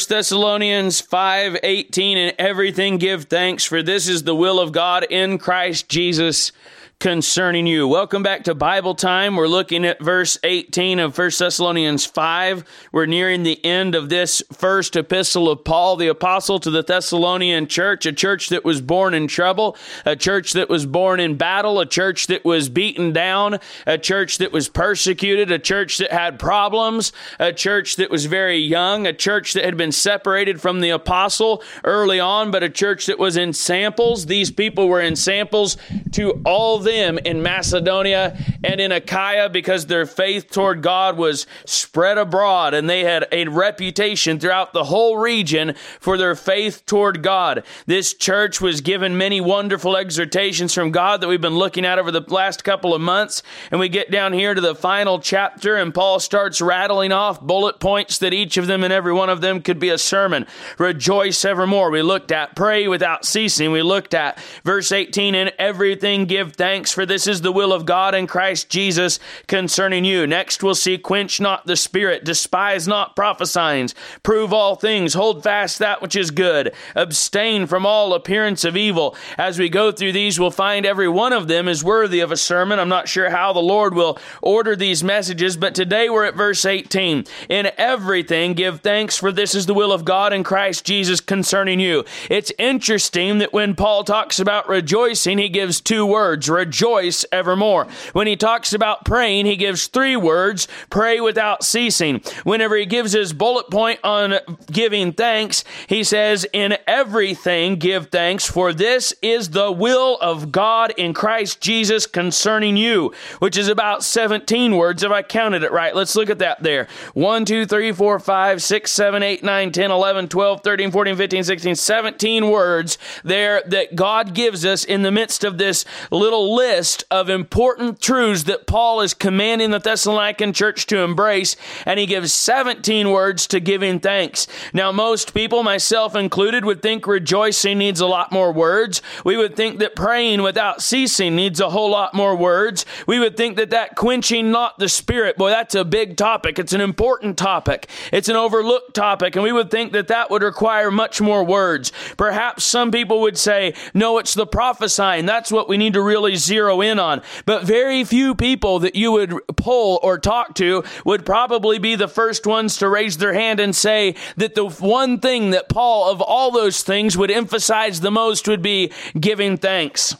1 Thessalonians 5:18 and everything give thanks for this is the will of God in Christ Jesus concerning you. Welcome back to Bible time. We're looking at verse 18 of 1 Thessalonians 5. We're nearing the end of this first epistle of Paul, the apostle to the Thessalonian church, a church that was born in trouble, a church that was born in battle, a church that was beaten down, a church that was persecuted, a church that had problems, a church that was very young, a church that had been separated from the apostle early on, but a church that was ensamples. These people were ensamples to all the them in Macedonia and in Achaia because their faith toward God was spread abroad and they had a reputation throughout the whole region for their faith toward God. This church was given many wonderful exhortations from God that we've been looking at over the last couple of months. And we get down here to the final chapter and Paul starts rattling off bullet points that each of them and every one of them could be a sermon. Rejoice evermore. We looked at pray without ceasing. We looked at verse 18 and everything give thanks thanks, for this is the will of God in Christ Jesus concerning you. Next, we'll see quench not the spirit, despise not prophesying, prove all things, hold fast that which is good, abstain from all appearance of evil. As we go through these, we'll find every one of them is worthy of a sermon. I'm not sure how the Lord will order these messages, but today we're at verse 18. In everything, give thanks, for this is the will of God in Christ Jesus concerning you. It's interesting that when Paul talks about rejoicing, he gives two words rejoice evermore. When he talks about praying, he gives three words pray without ceasing. Whenever he gives his bullet point on giving thanks, he says, In everything give thanks, for this is the will of God in Christ Jesus concerning you, which is about 17 words if I counted it right. Let's look at that there. 1, 2, 3, 4, 5, 6, 7, 8, 9, 10, 11, 12, 13, 14, 15, 16, 17 words there that God gives us in the midst of this little list of important truths that Paul is commanding the Thessalonican church to embrace, and he gives 17 words to giving thanks. Now, most people, myself included, would think rejoicing needs a lot more words. We would think that praying without ceasing needs a whole lot more words. We would think that that quenching not the spirit, boy, that's a big topic. It's an important topic. It's an overlooked topic, and we would think that that would require much more words. Perhaps some people would say, no, it's the prophesying. That's what we need to really zero in on. But very few people that you would poll or talk to would probably be the first ones to raise their hand and say that the one thing that Paul, of all those things, would emphasize the most would be giving thanks.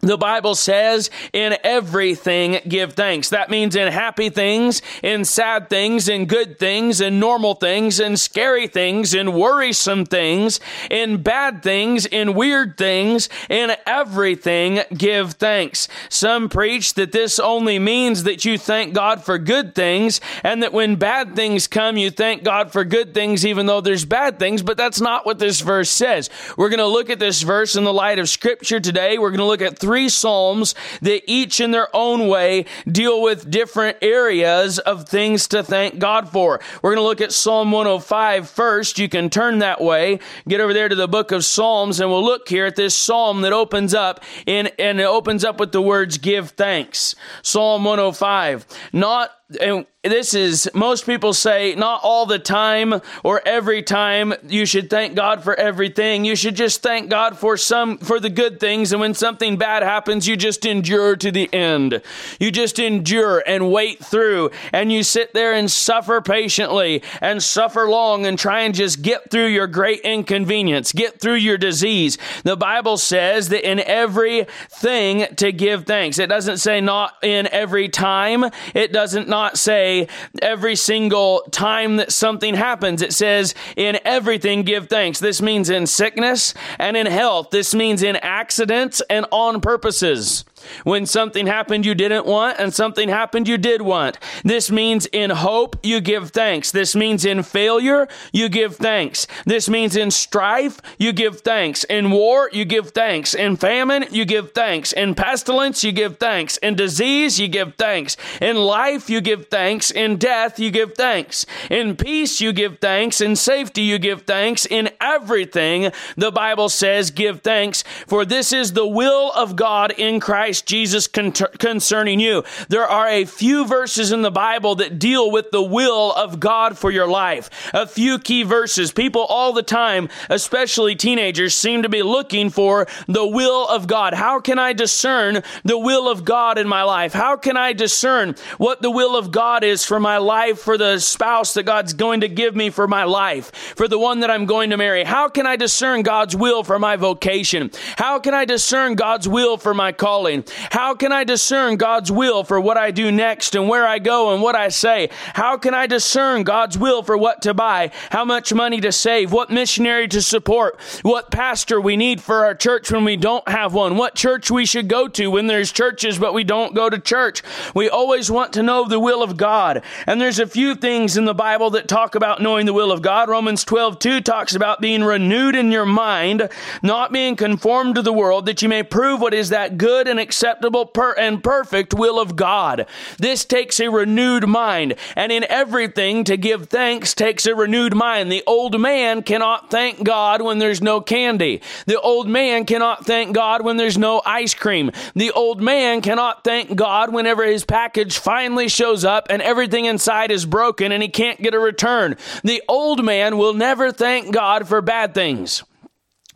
The Bible says, in everything give thanks. That means in happy things, in sad things, in good things, in normal things, in scary things, in worrisome things, in bad things, in weird things, in everything give thanks. Some preach that this only means that you thank God for good things, and that when bad things come, you thank God for good things, even though there's bad things, but that's not what this verse says. We're going to look at this verse in the light of Scripture today. We're going to look at three Psalms that each in their own way deal with different areas of things to thank God for. We're going to look at Psalm 105 first. You can turn that way, get over there to the book of Psalms, and we'll look here at this psalm that opens up in, and it opens up with the words give thanks. Psalm 105. Not and this is most people say not all the time or every time you should thank God for everything. You should just thank God for some for the good things and when something bad happens you just endure to the end. You just endure and wait through and you sit there and suffer patiently and suffer long and try and just get through your great inconvenience, get through your disease. The Bible says that in every thing to give thanks. It doesn't say not in every time. It doesn't not not say every single time that something happens. It says in everything give thanks. This means in sickness and in health. This means in accidents and on purposes. When something happened you didn't want and something happened you did want. This means in hope, you give thanks. This means in failure, you give thanks. This means in strife, you give thanks. In war, you give thanks. In famine, you give thanks. In pestilence, you give thanks. In disease, you give thanks. In life, you give thanks. In death, you give thanks. In peace, you give thanks. In safety, you give thanks. In everything, the Bible says, give thanks, for this is the will of God in Christ Christ Jesus con- concerning you. There are a few verses in the Bible that deal with the will of God for your life. A few key verses. People all the time, especially teenagers, seem to be looking for the will of God. How can I discern the will of God in my life? How can I discern what the will of God is for my life, for the spouse that God's going to give me for my life, for the one that I'm going to marry? How can I discern God's will for my vocation? How can I discern God's will for my calling? How can I discern God's will for what I do next and where I go and what I say? How can I discern God's will for what to buy, how much money to save, what missionary to support, what pastor we need for our church when we don't have one, what church we should go to when there's churches but we don't go to church? We always want to know the will of God. And there's a few things in the Bible that talk about knowing the will of God. Romans 12, 2 talks about being renewed in your mind, not being conformed to the world, that you may prove what is that good and acceptable per- and perfect will of God. This takes a renewed mind, and in everything to give thanks takes a renewed mind. The old man cannot thank God when there's no candy. The old man cannot thank God when there's no ice cream. The old man cannot thank God whenever his package finally shows up and everything inside is broken and he can't get a return. The old man will never thank God for bad things.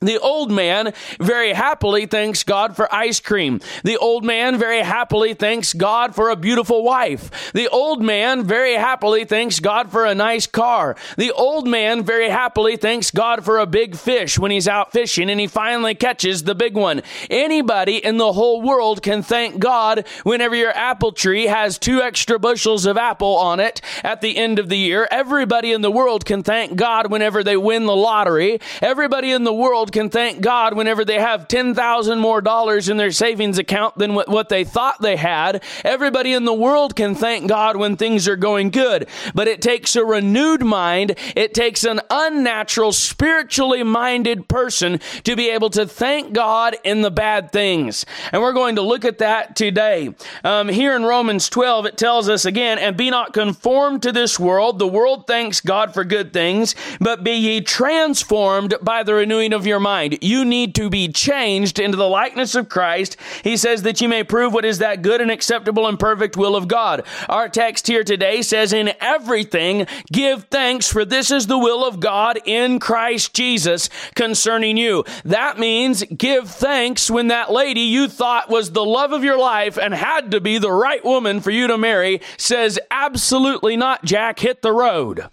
The old man very happily thanks God for ice cream. The old man very happily thanks God for a beautiful wife. The old man very happily thanks God for a nice car. The old man very happily thanks God for a big fish when he's out fishing and he finally catches the big one. Anybody in the whole world can thank God whenever your apple tree has two extra bushels of apple on it at the end of the year. Everybody in the world can thank God whenever they win the lottery. Everybody in the world can thank God whenever they have 10,000 more dollars in their savings account than what they thought they had. Everybody in the world can thank God when things are going good, but it takes a renewed mind. It takes an unnatural, spiritually minded person to be able to thank God in the bad things. And we're going to look at that today. Um, here in Romans 12, it tells us again, and be not conformed to this world. The world thanks God for good things, but be ye transformed by the renewing of your mind. You need to be changed into the likeness of Christ. He says that you may prove what is that good and acceptable and perfect will of God. Our text here today says, In everything give thanks, for this is the will of God in Christ Jesus concerning you. That means give thanks when that lady you thought was the love of your life and had to be the right woman for you to marry says, Absolutely not, Jack, hit the road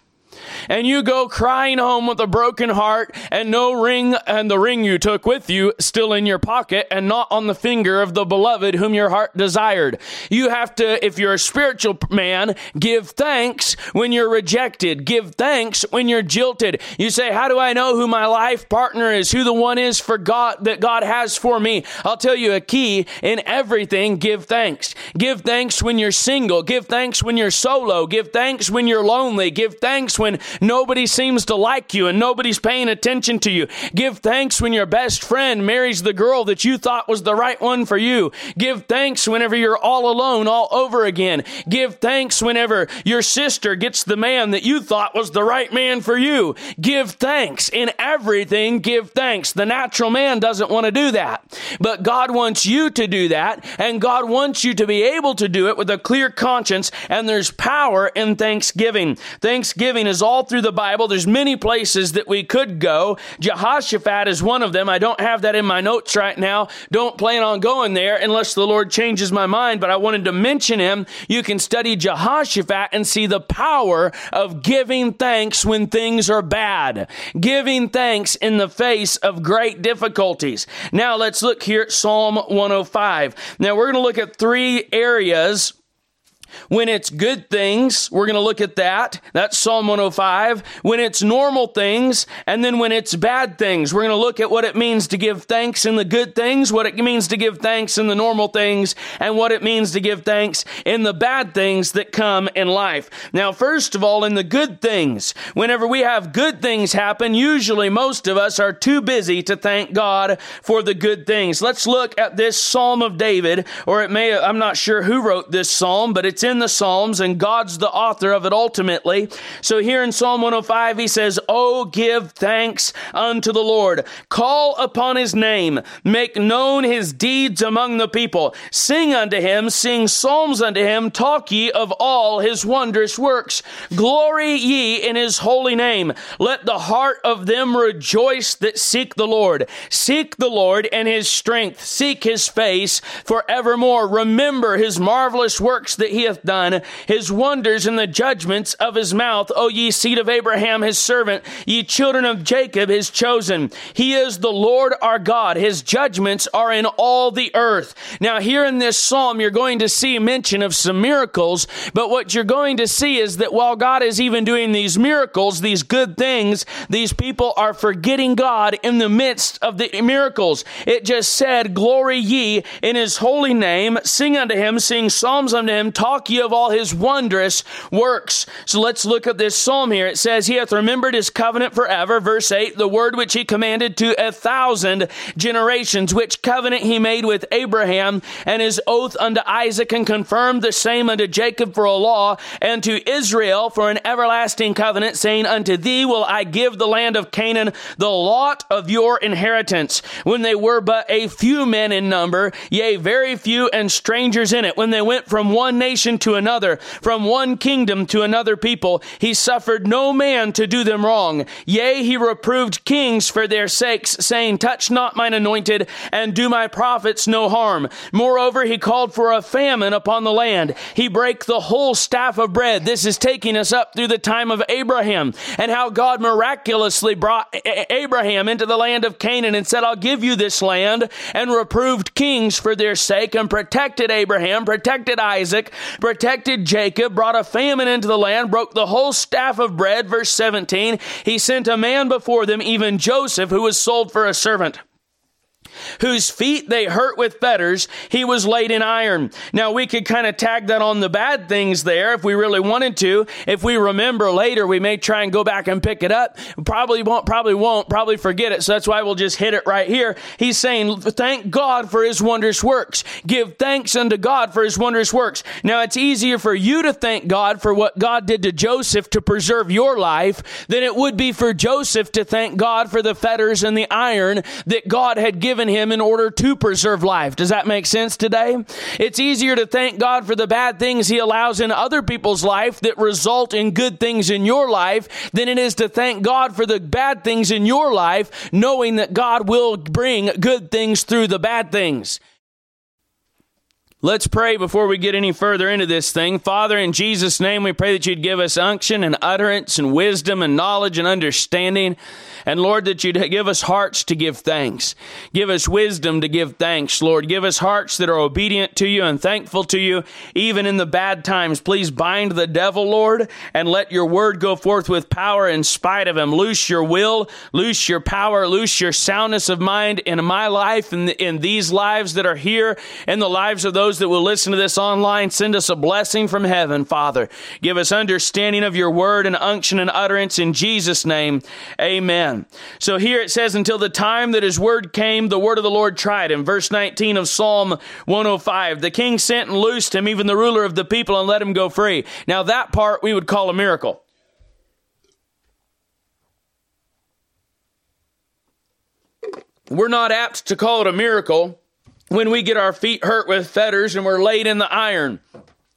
and you go crying home with a broken heart and no ring and the ring you took with you still in your pocket and not on the finger of the beloved whom your heart desired. You have to, if you're a spiritual man, give thanks when you're rejected. Give thanks when you're jilted. You say, how do I know who my life partner is, who the one is for God that God has for me? I'll tell you a key in everything. Give thanks. Give thanks when you're single. Give thanks when you're solo. Give thanks when you're lonely. Give thanks when nobody seems to like you and nobody's paying attention to you. Give thanks when your best friend marries the girl that you thought was the right one for you. Give thanks whenever you're all alone all over again. Give thanks whenever your sister gets the man that you thought was the right man for you. Give thanks in everything. Give thanks. The natural man doesn't want to do that, but God wants you to do that and God wants you to be able to do it with a clear conscience and there's power in thanksgiving. Thanksgiving is all through the Bible. There's many places that we could go. Jehoshaphat is one of them. I don't have that in my notes right now. Don't plan on going there unless the Lord changes my mind, but I wanted to mention him. You can study Jehoshaphat and see the power of giving thanks when things are bad. Giving thanks in the face of great difficulties. Now let's look here at Psalm 105. Now we're going to look at three areas when it's good things, we're going to look at that. That's Psalm 105. When it's normal things, and then when it's bad things, we're going to look at what it means to give thanks in the good things, what it means to give thanks in the normal things, and what it means to give thanks in the bad things that come in life. Now, first of all, in the good things, whenever we have good things happen, usually most of us are too busy to thank God for the good things. Let's look at this Psalm of David, or it may, I'm not sure who wrote this Psalm, but it's in the Psalms, and God's the author of it ultimately. So here in Psalm 105, he says, Oh, give thanks unto the Lord. Call upon his name. Make known his deeds among the people. Sing unto him. Sing psalms unto him. Talk ye of all his wondrous works. Glory ye in his holy name. Let the heart of them rejoice that seek the Lord. Seek the Lord and his strength. Seek his face forevermore. Remember his marvelous works that he hath done, his wonders and the judgments of his mouth. O ye seed of Abraham, his servant, ye children of Jacob, his chosen. He is the Lord our God. His judgments are in all the earth. Now, here in this psalm, you're going to see mention of some miracles, but what you're going to see is that while God is even doing these miracles, these good things, these people are forgetting God in the midst of the miracles. It just said, Glory ye in his holy name, sing unto him, sing psalms unto him, talk ye of all his wondrous works. So let's look at this psalm here. It says, He hath remembered his covenant forever. Verse 8, the word which he commanded to a thousand generations, which covenant he made with Abraham and his oath unto Isaac and confirmed the same unto Jacob for a law and to Israel for an everlasting covenant, saying, Unto thee will I give the land of Canaan, the lot of your inheritance. When they were but a few men in number, yea, very few and strangers in it, when they went from one nation to another, from one kingdom to another people, he suffered no man to do them wrong. Yea, he reproved kings for their sakes, saying, Touch not mine anointed, and do my prophets no harm. Moreover, he called for a famine upon the land. He brake the whole staff of bread. This is taking us up through the time of Abraham and how God miraculously brought Abraham into the land of Canaan and said, I'll give you this land, and reproved kings for their sake, and protected Abraham, protected Isaac, protected Jacob, brought a famine into the land, broke the whole staff of bread. Verse 17, he sent a man before them, even Joseph, who was sold for a servant whose feet they hurt with fetters, he was laid in iron. Now we could kind of tag that on the bad things there if we really wanted to. If we remember later, we may try and go back and pick it up. Probably won't, probably won't, probably forget it. So that's why we'll just hit it right here. He's saying, thank God for his wondrous works. Give thanks unto God for his wondrous works. Now it's easier for you to thank God for what God did to Joseph to preserve your life than it would be for Joseph to thank God for the fetters and the iron that God had given him in order to preserve life. Does that make sense today? It's easier to thank God for the bad things He allows in other people's life that result in good things in your life than it is to thank God for the bad things in your life, knowing that God will bring good things through the bad things. Let's pray before we get any further into this thing. Father, in Jesus' name, we pray that you'd give us unction and utterance and wisdom and knowledge and understanding. And Lord, that you'd give us hearts to give thanks. Give us wisdom to give thanks, Lord. Give us hearts that are obedient to you and thankful to you, even in the bad times. Please bind the devil, Lord, and let your word go forth with power in spite of him. Loose your will, loose your power, loose your soundness of mind in my life and in these lives that are here, and the lives of those that will listen to this online. Send us a blessing from heaven, Father. Give us understanding of your word and unction and utterance in Jesus' name. Amen. So here it says, until the time that his word came, the word of the Lord tried him. Verse 19 of Psalm 105. The king sent and loosed him, even the ruler of the people, and let him go free. Now that part we would call a miracle. We're not apt to call it a miracle when we get our feet hurt with fetters and we're laid in the iron.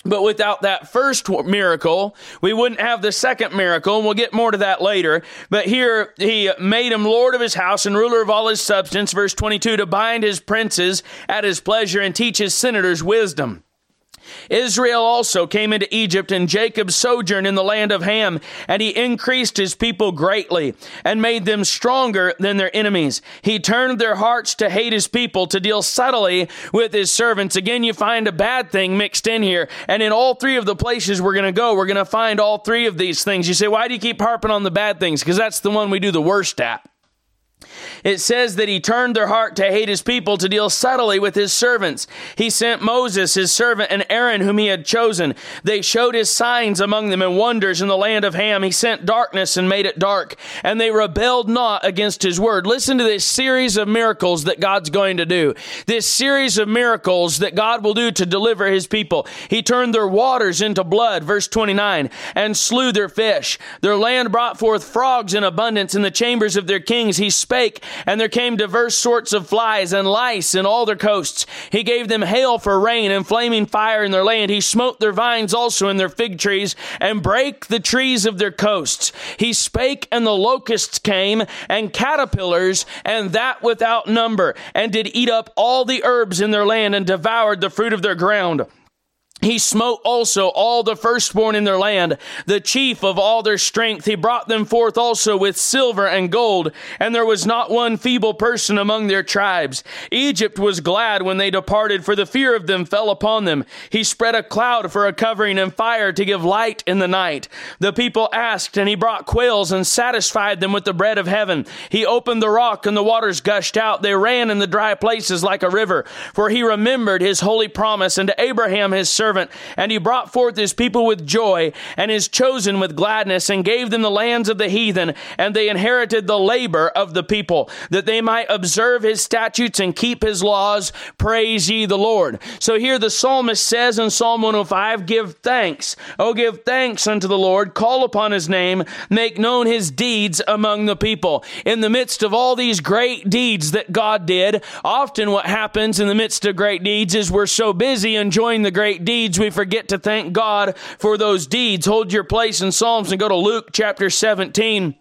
But without that first miracle, we wouldn't have the second miracle, and we'll get more to that later. But here, he made him Lord of his house and ruler of all his substance, verse 22, to bind his princes at his pleasure and teach his senators wisdom. Israel also came into Egypt, and Jacob sojourned in the land of Ham, and he increased his people greatly, and made them stronger than their enemies. He turned their hearts to hate his people, to deal subtly with his servants. Again, you find a bad thing mixed in here, and in all three of the places we're going to go, we're going to find all three of these things. You say, why do you keep harping on the bad things? Because that's the one we do the worst at. It says that he turned their heart to hate his people to deal subtly with his servants. He sent Moses, his servant, and Aaron, whom he had chosen. They showed his signs among them and wonders in the land of Ham. He sent darkness and made it dark, and they rebelled not against his word. Listen to this series of miracles that God's going to do. This series of miracles that God will do to deliver his people. He turned their waters into blood, verse 29, and slew their fish. Their land brought forth frogs in abundance in the chambers of their kings. He spake, and there came diverse sorts of flies and lice in all their coasts. He gave them hail for rain and flaming fire in their land. He smote their vines also in their fig trees and brake the trees of their coasts. He spake, and the locusts came, and caterpillars, and that without number, and did eat up all the herbs in their land and devoured the fruit of their ground. He smote also all the firstborn in their land, the chief of all their strength. He brought them forth also with silver and gold, and there was not one feeble person among their tribes. Egypt was glad when they departed, for the fear of them fell upon them. He spread a cloud for a covering and fire to give light in the night. The people asked, and he brought quails and satisfied them with the bread of heaven. He opened the rock, and the waters gushed out. They ran in the dry places like a river, for he remembered his holy promise, and to Abraham his servant servant, and he brought forth his people with joy, and his chosen with gladness, and gave them the lands of the heathen, and they inherited the labor of the people, that they might observe his statutes and keep his laws. Praise ye the Lord. So here the psalmist says in Psalm 105, Give thanks. Oh, give thanks unto the Lord, call upon his name, make known his deeds among the people. In the midst of all these great deeds that God did, often what happens in the midst of great deeds is we're so busy enjoying the great deeds deeds, we forget to thank God for those deeds. Hold your place in Psalms and go to Luke chapter 17.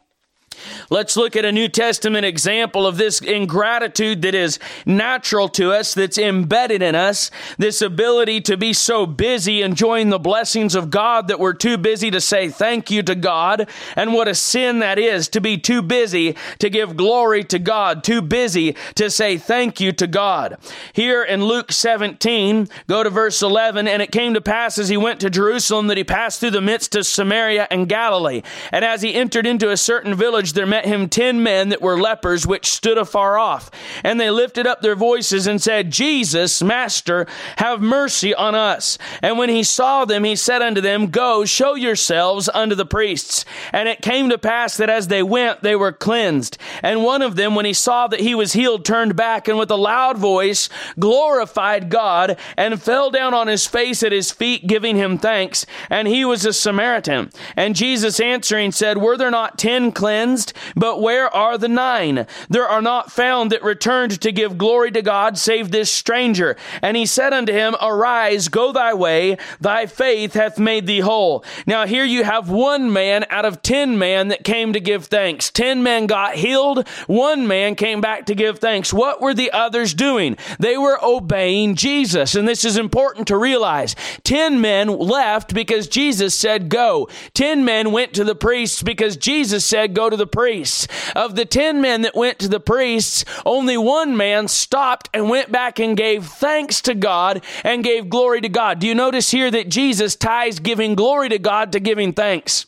Let's look at a New Testament example of this ingratitude that is natural to us, that's embedded in us, this ability to be so busy enjoying the blessings of God that we're too busy to say thank you to God, and what a sin that is to be too busy to give glory to God, too busy to say thank you to God. Here in Luke 17, go to verse 11, and it came to pass as he went to Jerusalem that he passed through the midst of Samaria and Galilee, and as he entered into a certain village, there met him ten men that were lepers, which stood afar off. And they lifted up their voices and said, Jesus, Master, have mercy on us. And when he saw them, he said unto them, Go, show yourselves unto the priests. And it came to pass that as they went, they were cleansed. And one of them, when he saw that he was healed, turned back and with a loud voice glorified God and fell down on his face at his feet, giving him thanks. And he was a Samaritan. And Jesus answering said, Were there not ten cleansed? Cleansed, but where are the nine? There are not found that returned to give glory to God save this stranger. And he said unto him, Arise, go thy way, thy faith hath made thee whole. Now here you have one man out of ten men that came to give thanks. Ten men got healed, one man came back to give thanks. What were the others doing? They were obeying Jesus. And this is important to realize. Ten men left because Jesus said go. Ten men went to the priests because Jesus said go to the priests. Of the ten men that went to the priests, only one man stopped and went back and gave thanks to God and gave glory to God. Do you notice here that Jesus ties giving glory to God to giving thanks?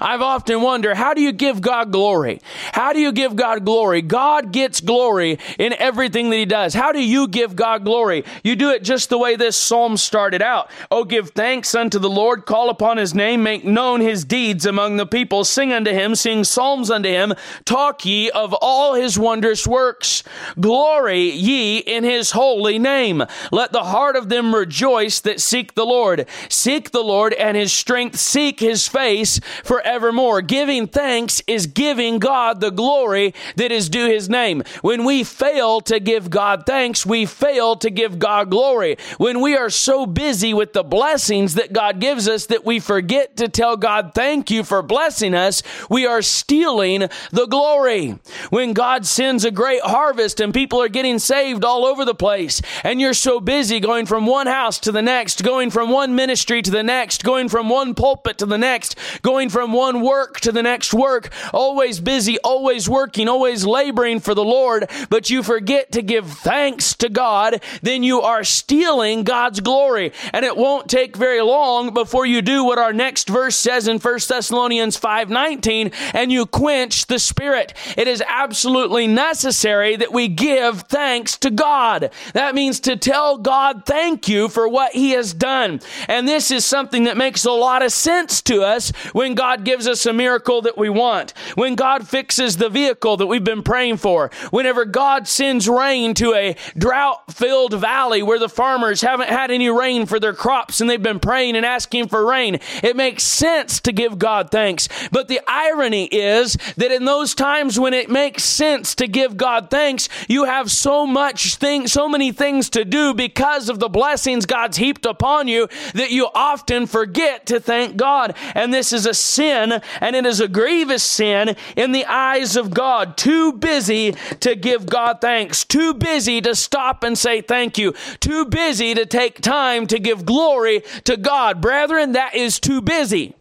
I've often wondered, how do you give God glory? How do you give God glory? God gets glory in everything that He does. How do you give God glory? You do it just the way this psalm started out. Oh, give thanks unto the Lord, call upon His name, make known His deeds among the people, sing unto Him, sing psalms unto Him, talk ye of all His wondrous works. Glory ye in His holy name. Let the heart of them rejoice that seek the Lord. Seek the Lord and His strength, seek His face forevermore. Giving thanks is giving God the glory that is due his name. When we fail to give God thanks, we fail to give God glory. When we are so busy with the blessings that God gives us that we forget to tell God thank you for blessing us, we are stealing the glory. When God sends a great harvest and people are getting saved all over the place, and you're so busy going from one house to the next, going from one ministry to the next, going from one pulpit to the next, going going from one work to the next work, always busy, always working, always laboring for the Lord, but you forget to give thanks to God, then you are stealing God's glory. And it won't take very long before you do what our next verse says in 1 Thessalonians 5:19 and you quench the spirit. It is absolutely necessary that we give thanks to God. That means to tell God thank you for what he has done. And this is something that makes a lot of sense to us when God gives us a miracle that we want. When God fixes the vehicle that we've been praying for. Whenever God sends rain to a drought-filled valley where the farmers haven't had any rain for their crops and they've been praying and asking for rain. It makes sense to give God thanks. But the irony is that in those times when it makes sense to give God thanks, you have so much thing, so many things to do because of the blessings God's heaped upon you that you often forget to thank God. And this is a sin and it is a grievous sin in the eyes of God. Too busy to give God thanks. Too busy to stop and say thank you. Too busy to take time to give glory to God. Brethren, that is too busy.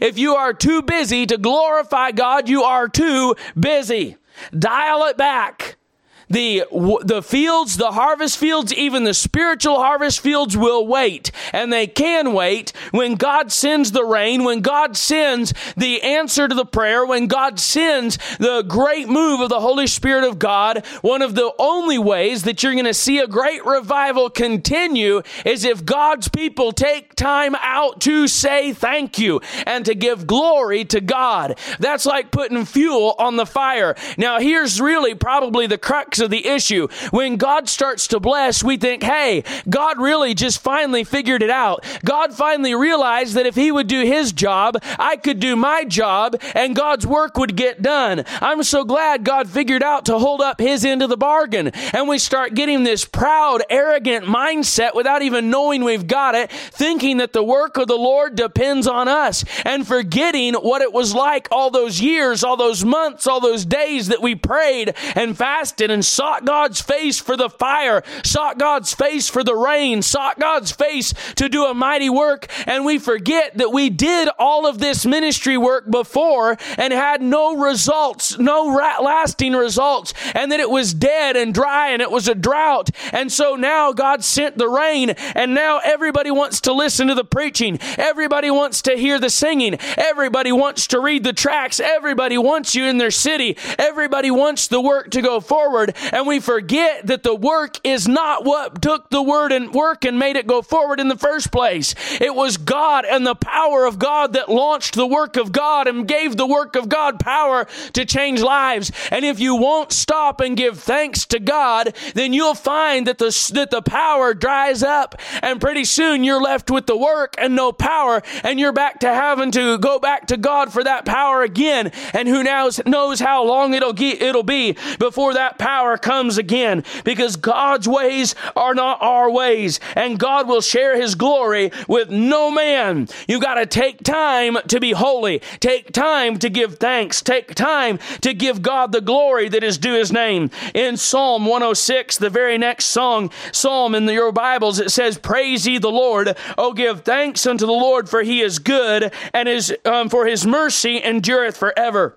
If you are too busy to glorify God, you are too busy. Dial it back the the fields, the harvest fields, even the spiritual harvest fields will wait, and they can wait when God sends the rain, when God sends the answer to the prayer, when God sends the great move of the Holy Spirit of God. One of the only ways that you're going to see a great revival continue is if God's people take time out to say thank you and to give glory to God. That's like putting fuel on the fire. Now, here's really probably the crux of the issue. When God starts to bless, we think, hey, God really just finally figured it out. God finally realized that if He would do His job, I could do my job and God's work would get done. I'm so glad God figured out to hold up His end of the bargain. And we start getting this proud, arrogant mindset without even knowing we've got it, thinking that the work of the Lord depends on us and forgetting what it was like all those years, all those months, all those days that we prayed and fasted and sought God's face for the fire, sought God's face for the rain, sought God's face to do a mighty work, and we forget that we did all of this ministry work before and had no results, no lasting results, and that it was dead and dry and it was a drought. And so now God sent the rain, and now everybody wants to listen to the preaching, everybody wants to hear the singing, everybody wants to read the tracks, everybody wants you in their city, everybody wants the work to go forward, and we forget that the work is not what took the word and work and made it go forward in the first place. It was God and the power of God that launched the work of God and gave the work of God power to change lives. And if you won't stop and give thanks to God, then you'll find that the, that the power dries up and pretty soon you're left with the work and no power and you're back to having to go back to God for that power again. And who knows, knows how long it'll, get, it'll be before that power comes again because God's ways are not our ways and God will share his glory with no man. You got to take time to be holy. Take time to give thanks. Take time to give God the glory that is due his name. In Psalm 106, the very next song, Psalm in your Bibles, it says, Praise ye the Lord. Oh, give thanks unto the Lord for he is good and his, um, for his mercy endureth forever.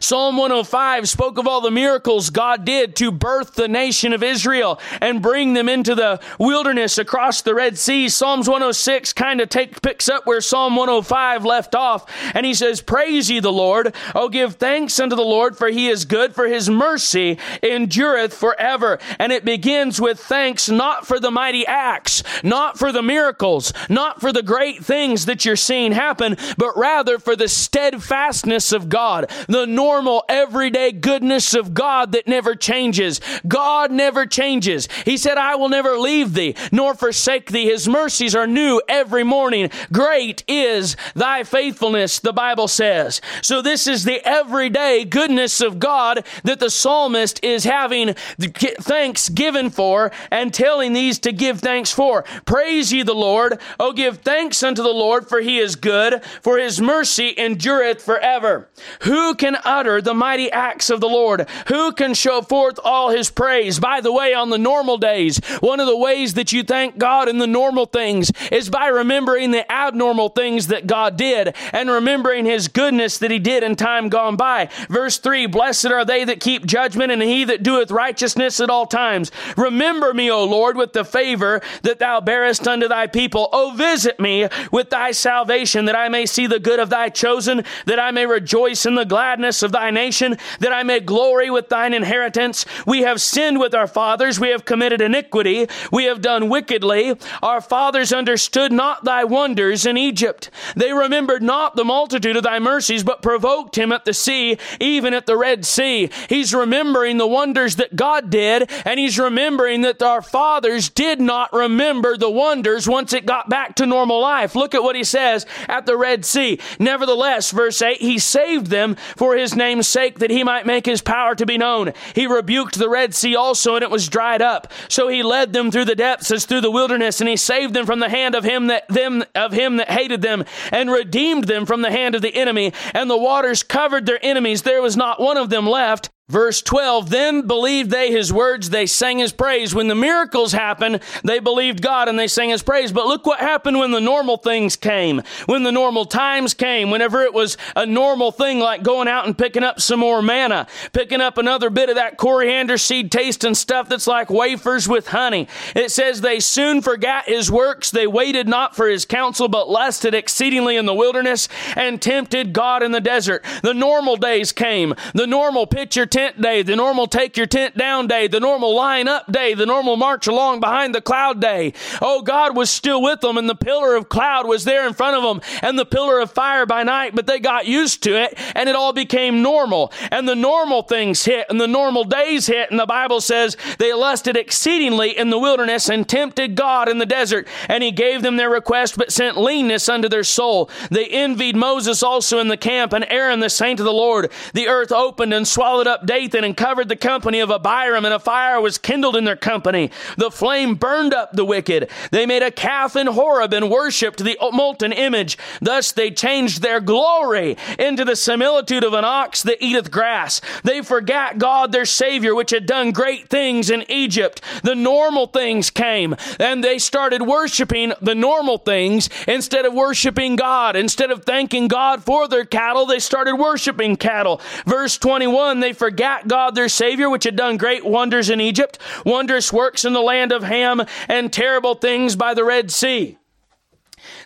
Psalm 105 spoke of all the miracles God did to birth the nation of Israel and bring them into the wilderness across the Red Sea. Psalms 106 kind of take, picks up where Psalm 105 left off. And he says, Praise ye the Lord. Oh, give thanks unto the Lord, for he is good, for his mercy endureth forever. And it begins with thanks not for the mighty acts, not for the miracles, not for the great things that you're seeing happen, but rather for the steadfastness of God, the the normal, everyday goodness of God that never changes. God never changes. He said, I will never leave thee nor forsake thee. His mercies are new every morning. Great is thy faithfulness, the Bible says. So this is the everyday goodness of God that the psalmist is having thanks given for and telling these to give thanks for. Praise ye the Lord. Oh, give thanks unto the Lord for he is good, for his mercy endureth forever. Who can can utter the mighty acts of the Lord? Who can show forth all his praise? By the way, on the normal days, one of the ways that you thank God in the normal things is by remembering the abnormal things that God did and remembering his goodness that he did in time gone by. Verse 3 Blessed are they that keep judgment and he that doeth righteousness at all times. Remember me, O Lord, with the favor that thou bearest unto thy people. O visit me with thy salvation, that I may see the good of thy chosen, that I may rejoice in the gladness of thy nation, that I may glory with thine inheritance. We have sinned with our fathers, we have committed iniquity, we have done wickedly. Our fathers understood not thy wonders in Egypt. They remembered not the multitude of thy mercies, but provoked him at the sea, even at the Red Sea. He's remembering the wonders that God did, and he's remembering that our fathers did not remember the wonders once it got back to normal life. Look at what he says at the Red Sea. Nevertheless, verse 8, he saved them for his name's sake that he might make his power to be known. He rebuked the Red Sea also, and it was dried up. So he led them through the depths as through the wilderness, and he saved them from the hand of him that them of him that hated them, and redeemed them from the hand of the enemy. And the waters covered their enemies; there was not one of them left. Verse 12, then believed they his words, they sang his praise. When the miracles happened, they believed God and they sang his praise. But look what happened when the normal things came, when the normal times came, whenever it was a normal thing like going out and picking up some more manna, picking up another bit of that coriander seed tasting stuff that's like wafers with honey. It says they soon forgot his works. They waited not for his counsel, but lusted exceedingly in the wilderness and tempted God in the desert. The normal days came, the normal picture tent day, the normal take your tent down day, the normal line up day, the normal march along behind the cloud day. Oh, God was still with them, and the pillar of cloud was there in front of them, and the pillar of fire by night, but they got used to it, and it all became normal. And the normal things hit, and the normal days hit, and the Bible says they lusted exceedingly in the wilderness and tempted God in the desert, and He gave them their request, but sent leanness unto their soul. They envied Moses also in the camp, and Aaron the saint of the Lord. The earth opened and swallowed Dathan and covered the company of Abiram, and a fire was kindled in their company. The flame burned up the wicked. They made a calf in Horeb and worshipped the molten image. Thus they changed their glory into the similitude of an ox that eateth grass. They forgot God their Savior, which had done great things in Egypt. The normal things came, and they started worshiping the normal things instead of worshiping God. Instead of thanking God for their cattle, they started worshiping cattle. Verse 21, they forgot forgot God their Savior, which had done great wonders in Egypt, wondrous works in the land of Ham, and terrible things by the Red Sea.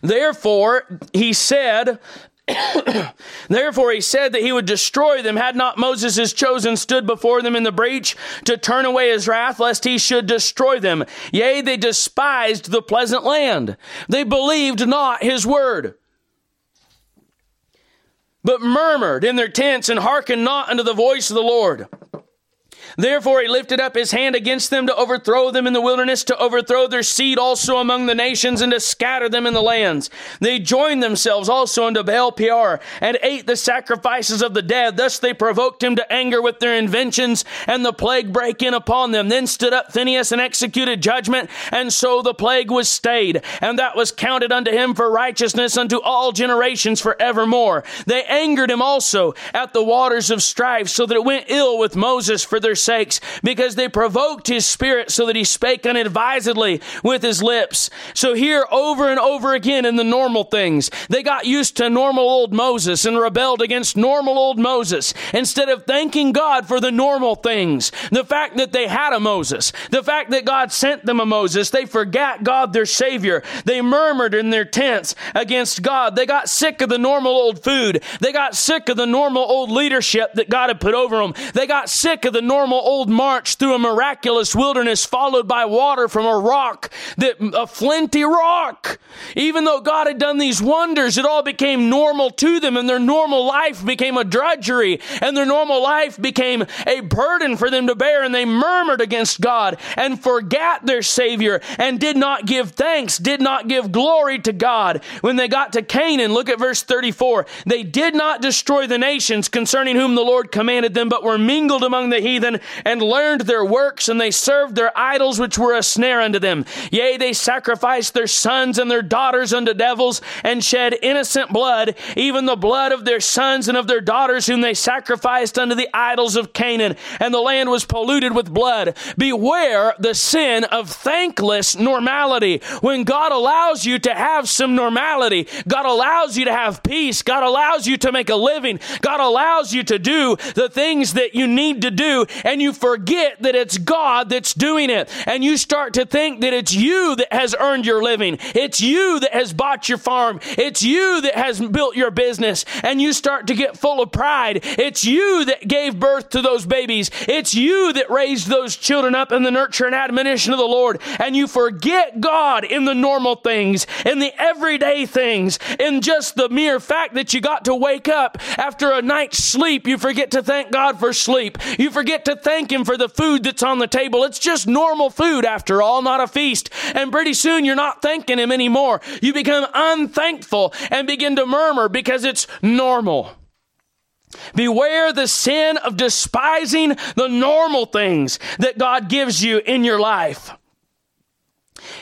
Therefore, he said, Therefore, he said that he would destroy them had not Moses his chosen stood before them in the breach to turn away his wrath, lest he should destroy them. Yea, they despised the pleasant land. They believed not his word but murmured in their tents and hearkened not unto the voice of the Lord. Therefore he lifted up his hand against them to overthrow them in the wilderness, to overthrow their seed also among the nations, and to scatter them in the lands. They joined themselves also unto Baal Peor, and ate the sacrifices of the dead. Thus they provoked him to anger with their inventions, and the plague brake in upon them. Then stood up Phinehas and executed judgment, and so the plague was stayed, and that was counted unto him for righteousness unto all generations forevermore. They angered him also at the waters of strife, so that it went ill with Moses for their sakes, because they provoked his spirit so that he spake unadvisedly with his lips. So here, over and over again in the normal things, they got used to normal old Moses and rebelled against normal old Moses instead of thanking God for the normal things. The fact that they had a Moses, the fact that God sent them a Moses, they forgot God their Savior. They murmured in their tents against God. They got sick of the normal old food. They got sick of the normal old leadership that God had put over them. They got sick of the normal normal old march through a miraculous wilderness followed by water from a rock that a flinty rock. Even though God had done these wonders, it all became normal to them and their normal life became a drudgery and their normal life became a burden for them to bear and they murmured against God and forgot their Savior and did not give thanks, did not give glory to God. When they got to Canaan, look at verse 34. They did not destroy the nations concerning whom the Lord commanded them, but were mingled among the heathen and learned their works, and they served their idols, which were a snare unto them. Yea, they sacrificed their sons and their daughters unto devils, and shed innocent blood, even the blood of their sons and of their daughters, whom they sacrificed unto the idols of Canaan. And the land was polluted with blood. Beware the sin of thankless normality. When God allows you to have some normality, God allows you to have peace, God allows you to make a living, God allows you to do the things that you need to do, and you forget that it's God that's doing it. And you start to think that it's you that has earned your living. It's you that has bought your farm. It's you that has built your business. And you start to get full of pride. It's you that gave birth to those babies. It's you that raised those children up in the nurture and admonition of the Lord. And you forget God in the normal things, in the everyday things, in just the mere fact that you got to wake up after a night's sleep. You forget to thank God for sleep. You forget to thank Him for the food that's on the table. It's just normal food after all, not a feast. And pretty soon you're not thanking Him anymore. You become unthankful and begin to murmur because it's normal. Beware the sin of despising the normal things that God gives you in your life.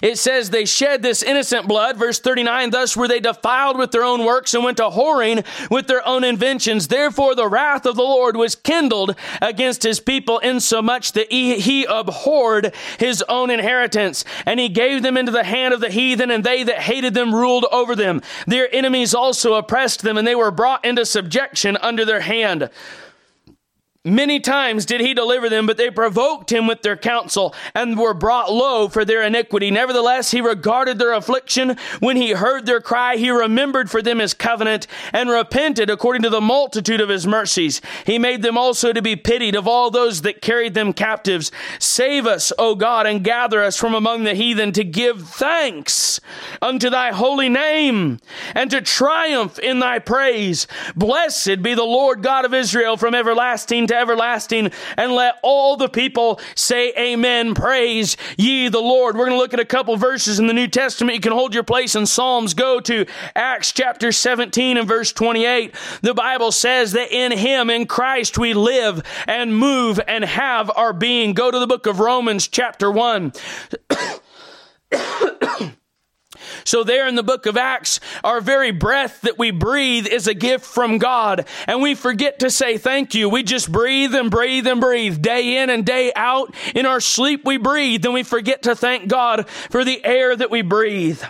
It says they shed this innocent blood. Verse 39 Thus were they defiled with their own works and went to whoring with their own inventions. Therefore, the wrath of the Lord was kindled against his people, insomuch that he, he abhorred his own inheritance. And he gave them into the hand of the heathen, and they that hated them ruled over them. Their enemies also oppressed them, and they were brought into subjection under their hand. Many times did he deliver them, but they provoked him with their counsel and were brought low for their iniquity. Nevertheless, he regarded their affliction. When he heard their cry, he remembered for them his covenant and repented according to the multitude of his mercies. He made them also to be pitied of all those that carried them captives. Save us, O God, and gather us from among the heathen to give thanks unto thy holy name and to triumph in thy praise. Blessed be the Lord God of Israel from everlasting to everlasting. And let all the people say amen. Praise ye the Lord. We're going to look at a couple verses in the New Testament. You can hold your place in Psalms. Go to Acts chapter 17 and verse 28. The Bible says that in him, in Christ, we live and move and have our being. Go to the book of Romans chapter 1. So, there in the book of Acts, our very breath that we breathe is a gift from God. And we forget to say thank you. We just breathe and breathe and breathe day in and day out. In our sleep, we breathe and we forget to thank God for the air that we breathe.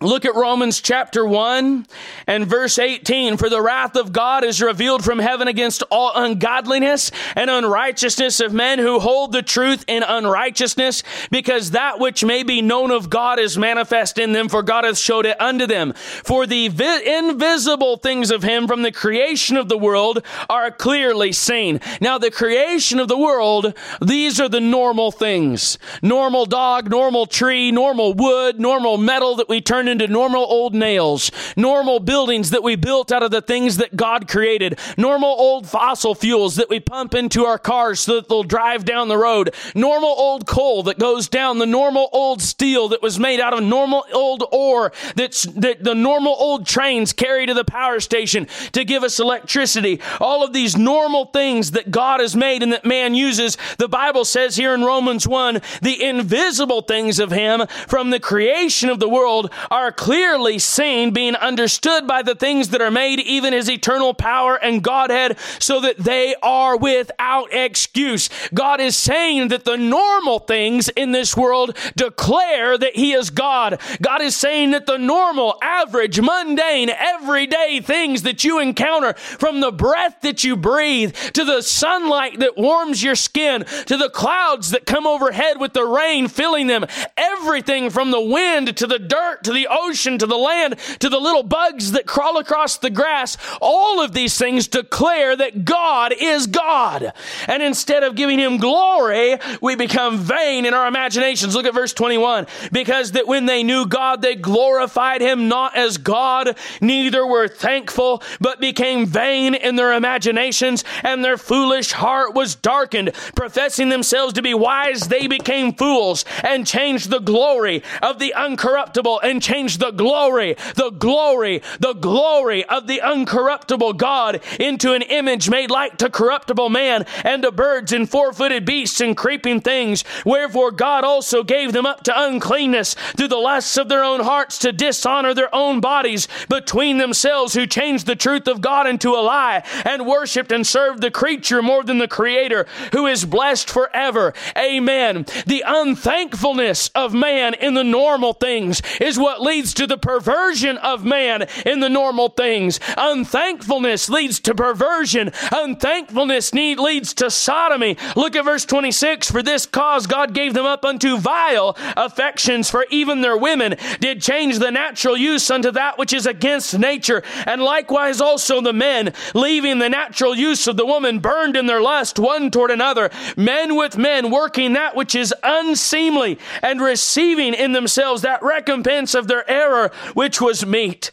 Look at Romans chapter 1 and verse 18. For the wrath of God is revealed from heaven against all ungodliness and unrighteousness of men who hold the truth in unrighteousness, because that which may be known of God is manifest in them, for God hath showed it unto them. For the vi- invisible things of Him from the creation of the world are clearly seen. Now, the creation of the world, these are the normal things. Normal dog, normal tree, normal wood, normal metal that we turn into normal old nails, normal buildings that we built out of the things that God created, normal old fossil fuels that we pump into our cars so that they'll drive down the road, normal old coal that goes down, the normal old steel that was made out of normal old ore that's that the normal old trains carry to the power station to give us electricity. All of these normal things that God has made and that man uses. The Bible says here in Romans 1, the invisible things of him from the creation of the world are are clearly seen, being understood by the things that are made, even his eternal power and Godhead, so that they are without excuse. God is saying that the normal things in this world declare that he is God. God is saying that the normal, average, mundane, everyday things that you encounter, from the breath that you breathe, to the sunlight that warms your skin, to the clouds that come overhead with the rain filling them, everything from the wind to the dirt to the ocean to the land to the little bugs that crawl across the grass, all of these things declare that God is God. And instead of giving him glory, we become vain in our imaginations. Look at verse 21. Because that when they knew God, they glorified him not as God, neither were thankful, but became vain in their imaginations, and their foolish heart was darkened. Professing themselves to be wise, they became fools and changed the glory of the uncorruptible and changed the glory, the glory, the glory of the uncorruptible God into an image made like to corruptible man and to birds and four footed beasts and creeping things. Wherefore God also gave them up to uncleanness through the lusts of their own hearts to dishonor their own bodies between themselves, who changed the truth of God into a lie and worshiped and served the creature more than the Creator, who is blessed forever. Amen. The unthankfulness of man in the normal things is what leads to the perversion of man in the normal things. Unthankfulness leads to perversion. Unthankfulness need, leads to sodomy. Look at verse 26. For this cause God gave them up unto vile affections, for even their women did change the natural use unto that which is against nature. And likewise also the men, leaving the natural use of the woman, burned in their lust one toward another. Men with men working that which is unseemly and receiving in themselves that recompense of their error which was meet.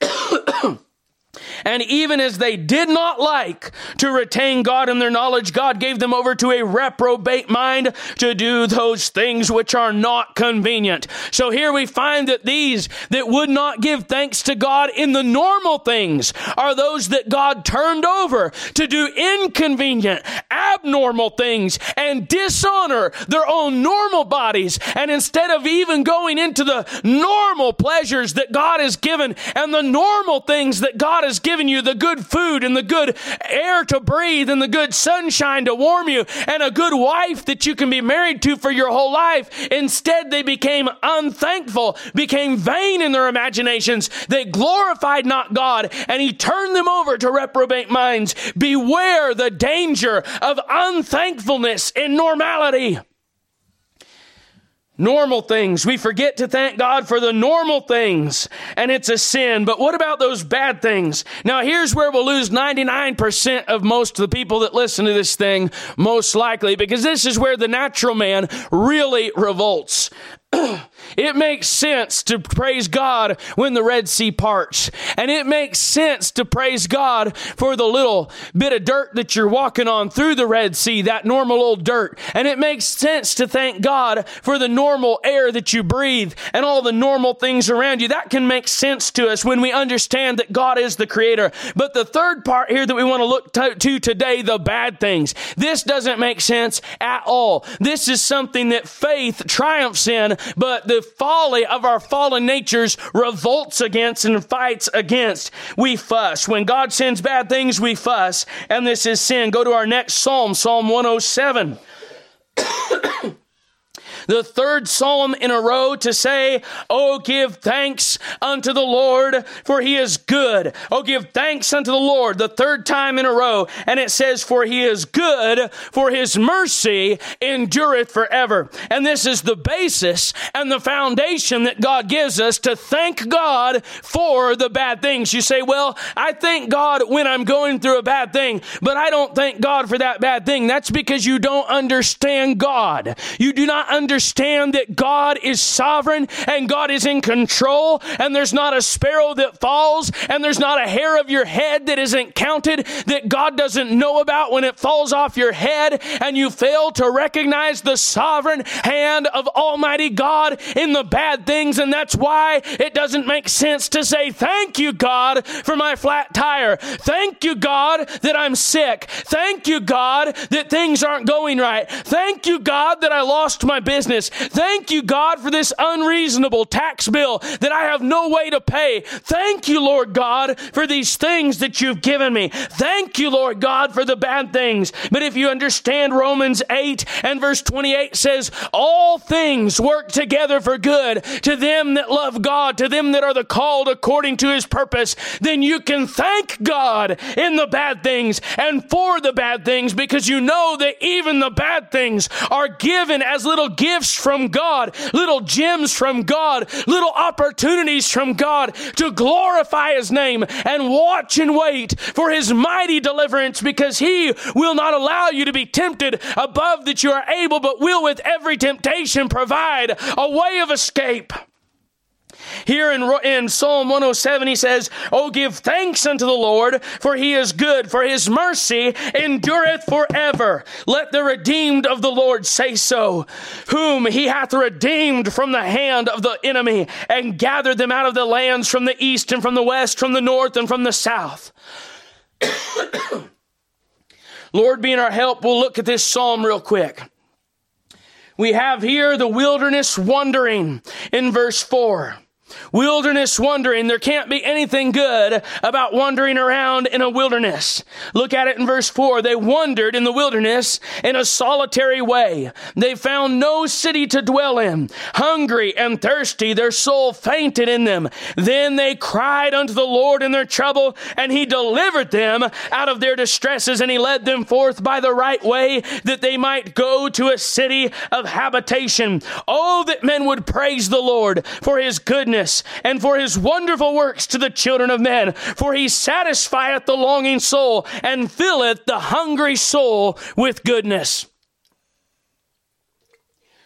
And even as they did not like to retain God in their knowledge, God gave them over to a reprobate mind to do those things which are not convenient. So here we find that these that would not give thanks to God in the normal things are those that God turned over to do inconvenient, abnormal things and dishonor their own normal bodies. And instead of even going into the normal pleasures that God has given and the normal things that God has given you the good food and the good air to breathe and the good sunshine to warm you and a good wife that you can be married to for your whole life. Instead, they became unthankful, became vain in their imaginations. They glorified not God and he turned them over to reprobate minds. Beware the danger of unthankfulness in normality normal things. We forget to thank God for the normal things, and it's a sin. But what about those bad things? Now, here's where we'll lose 99% of most of the people that listen to this thing, most likely, because this is where the natural man really revolts. it makes sense to praise God when the Red Sea parts. And it makes sense to praise God for the little bit of dirt that you're walking on through the Red Sea, that normal old dirt. And it makes sense to thank God for the normal air that you breathe and all the normal things around you. That can make sense to us when we understand that God is the creator. But the third part here that we want to look to, to today, the bad things. This doesn't make sense at all. This is something that faith triumphs in but the folly of our fallen natures revolts against and fights against. We fuss. When God sends bad things, we fuss, and this is sin. Go to our next psalm, Psalm 107 the third psalm in a row to say, Oh, give thanks unto the Lord, for he is good. Oh, give thanks unto the Lord, the third time in a row. And it says, For he is good, for his mercy endureth forever. And this is the basis and the foundation that God gives us to thank God for the bad things. You say, Well, I thank God when I'm going through a bad thing, but I don't thank God for that bad thing. That's because you don't understand God. You do not understand understand that God is sovereign and God is in control and there's not a sparrow that falls and there's not a hair of your head that isn't counted that God doesn't know about when it falls off your head and you fail to recognize the sovereign hand of Almighty God in the bad things. And that's why it doesn't make sense to say, Thank you, God, for my flat tire. Thank you, God, that I'm sick. Thank you, God, that things aren't going right. Thank you, God, that I lost my business business. Thank you, God, for this unreasonable tax bill that I have no way to pay. Thank you, Lord God, for these things that you've given me. Thank you, Lord God, for the bad things. But if you understand Romans 8 and verse 28 says, all things work together for good to them that love God, to them that are the called according to his purpose, then you can thank God in the bad things and for the bad things because you know that even the bad things are given as little gifts gifts from God, little gems from God, little opportunities from God to glorify His name and watch and wait for His mighty deliverance because He will not allow you to be tempted above that you are able, but will with every temptation provide a way of escape. Here in, in Psalm 107, he says, Oh, give thanks unto the Lord, for he is good, for his mercy endureth forever. Let the redeemed of the Lord say so, whom he hath redeemed from the hand of the enemy, and gathered them out of the lands from the east and from the west, from the north and from the south. Lord being our help, we'll look at this psalm real quick. We have here the wilderness wandering in verse 4. Wilderness wandering. There can't be anything good about wandering around in a wilderness. Look at it in verse 4. They wandered in the wilderness in a solitary way. They found no city to dwell in. Hungry and thirsty, their soul fainted in them. Then they cried unto the Lord in their trouble, and he delivered them out of their distresses, and he led them forth by the right way that they might go to a city of habitation. Oh, that men would praise the Lord for his goodness and for his wonderful works to the children of men. For he satisfieth the longing soul and filleth the hungry soul with goodness.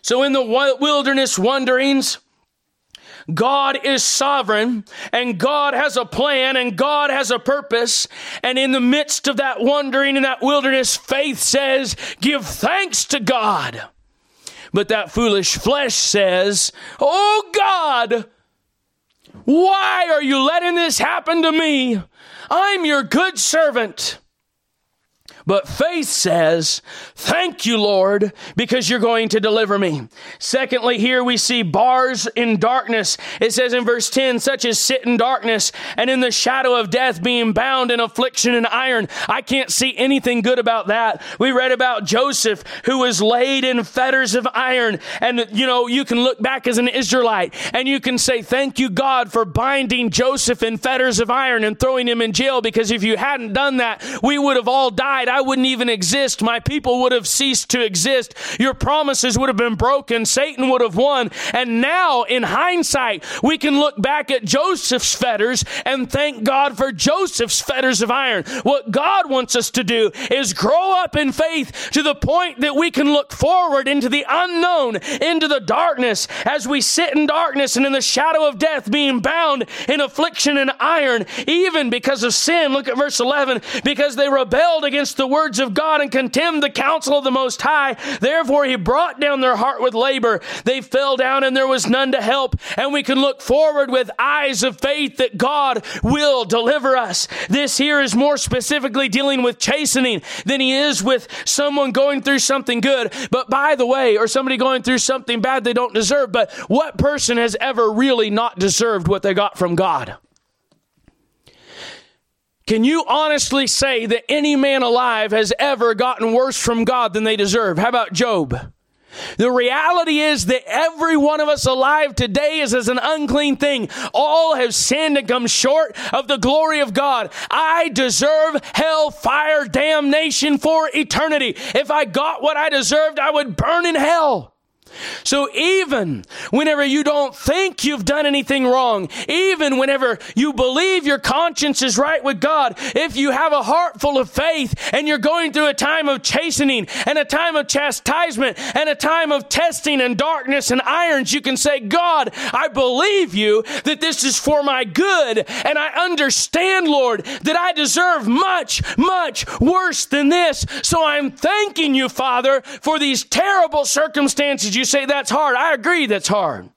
So in the wilderness wanderings, God is sovereign and God has a plan and God has a purpose. And in the midst of that wandering in that wilderness, faith says, give thanks to God. But that foolish flesh says, Oh God, why are you letting this happen to me? I'm your good servant. But faith says, Thank you, Lord, because you're going to deliver me. Secondly, here we see bars in darkness. It says in verse 10, such as sit in darkness and in the shadow of death being bound in affliction and iron. I can't see anything good about that. We read about Joseph who was laid in fetters of iron. And, you know, you can look back as an Israelite and you can say, Thank you, God, for binding Joseph in fetters of iron and throwing him in jail because if you hadn't done that, we would have all died. I wouldn't even exist. My people would have ceased to exist. Your promises would have been broken. Satan would have won. And now, in hindsight, we can look back at Joseph's fetters and thank God for Joseph's fetters of iron. What God wants us to do is grow up in faith to the point that we can look forward into the unknown, into the darkness, as we sit in darkness and in the shadow of death, being bound in affliction and iron, even because of sin. Look at verse 11. Because they rebelled against the the words of God and contemned the counsel of the Most High. Therefore, he brought down their heart with labor. They fell down and there was none to help. And we can look forward with eyes of faith that God will deliver us. This here is more specifically dealing with chastening than he is with someone going through something good. But by the way, or somebody going through something bad they don't deserve. But what person has ever really not deserved what they got from God? Can you honestly say that any man alive has ever gotten worse from God than they deserve? How about Job? The reality is that every one of us alive today is as an unclean thing. All have sinned and come short of the glory of God. I deserve hell, fire, damnation for eternity. If I got what I deserved, I would burn in hell. So even whenever you don't think you've done anything wrong, even whenever you believe your conscience is right with God, if you have a heart full of faith and you're going through a time of chastening and a time of chastisement and a time of testing and darkness and irons, you can say, God, I believe you that this is for my good. And I understand, Lord, that I deserve much, much worse than this. So I'm thanking you, Father, for these terrible circumstances you say that's hard. I agree that's hard.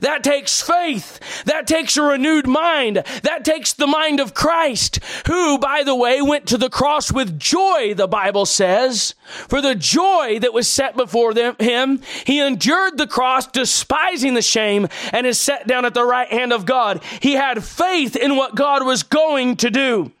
That takes faith. That takes a renewed mind. That takes the mind of Christ, who, by the way, went to the cross with joy, the Bible says. For the joy that was set before them, him, he endured the cross, despising the shame, and is set down at the right hand of God. He had faith in what God was going to do.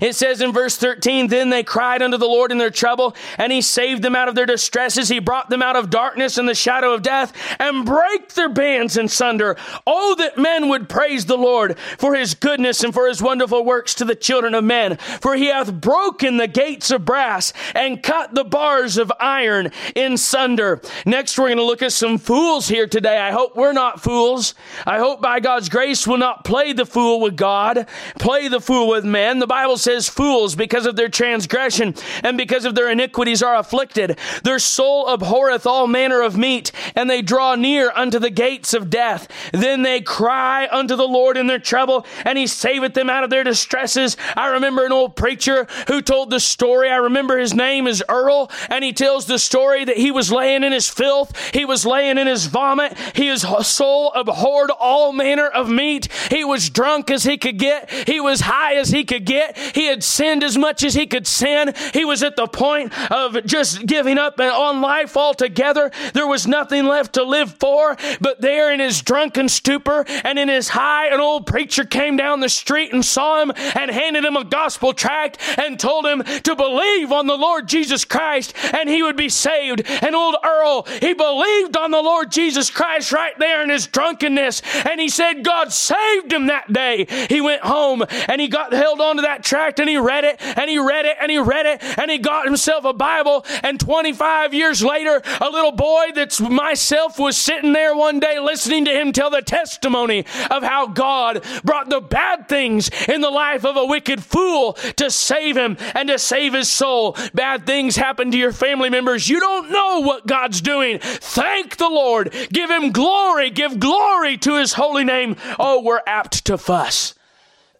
It says in verse 13, Then they cried unto the Lord in their trouble, and he saved them out of their distresses. He brought them out of darkness and the shadow of death, and break their bands in sunder. Oh, that men would praise the Lord for his goodness and for his wonderful works to the children of men. For he hath broken the gates of brass and cut the bars of iron in sunder. Next, we're going to look at some fools here today. I hope we're not fools. I hope by God's grace we'll not play the fool with God, play the fool with men. The Bible says fools because of their transgression and because of their iniquities are afflicted. Their soul abhorreth all manner of meat and they draw near unto the gates of death. Then they cry unto the Lord in their trouble and he saveth them out of their distresses. I remember an old preacher who told the story. I remember his name is Earl and he tells the story that he was laying in his filth. He was laying in his vomit. His soul abhorred all manner of meat. He was drunk as he could get. He was high as he could get. He had sinned as much as he could sin. He was at the point of just giving up on life altogether. There was nothing left to live for. But there in his drunken stupor and in his high, an old preacher came down the street and saw him and handed him a gospel tract and told him to believe on the Lord Jesus Christ and he would be saved. And old Earl, he believed on the Lord Jesus Christ right there in his drunkenness. And he said God saved him that day. He went home and he got held onto that tract and he read it and he read it and he read it and he got himself a Bible. And 25 years later, a little boy that's myself was sitting there one day listening to him tell the testimony of how God brought the bad things in the life of a wicked fool to save him and to save his soul. Bad things happen to your family members. You don't know what God's doing. Thank the Lord. Give him glory. Give glory to his holy name. Oh, we're apt to fuss.